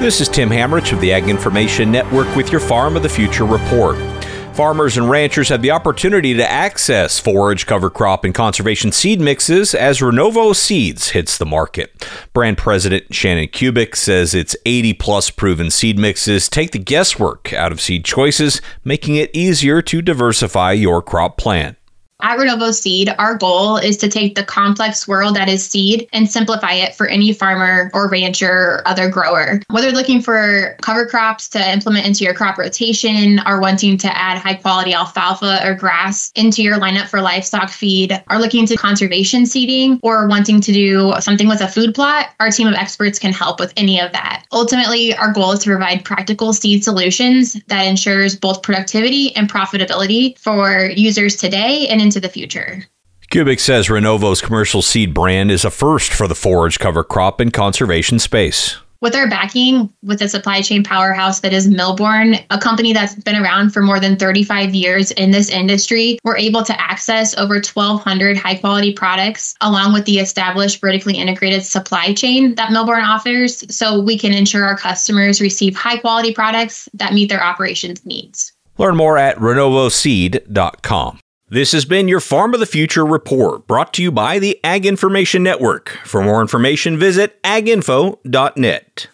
This is Tim Hammerich of the Ag Information Network with your Farm of the Future report. Farmers and ranchers have the opportunity to access forage, cover crop, and conservation seed mixes as Renovo Seeds hits the market. Brand president Shannon Kubik says its 80 plus proven seed mixes take the guesswork out of seed choices, making it easier to diversify your crop plan. At Renovo Seed, our goal is to take the complex world that is seed and simplify it for any farmer or rancher or other grower. Whether looking for cover crops to implement into your crop rotation, or wanting to add high quality alfalfa or grass into your lineup for livestock feed, are looking to conservation seeding, or wanting to do something with a food plot, our team of experts can help with any of that. Ultimately, our goal is to provide practical seed solutions that ensures both productivity and profitability for users today and in into the future. Kubik says Renovo's commercial seed brand is a first for the forage cover crop and conservation space. With our backing with the supply chain powerhouse that is Millborn, a company that's been around for more than 35 years in this industry, we're able to access over 1,200 high quality products along with the established vertically integrated supply chain that Millborn offers so we can ensure our customers receive high quality products that meet their operations needs. Learn more at renovoseed.com. This has been your Farm of the Future report brought to you by the Ag Information Network. For more information, visit aginfo.net.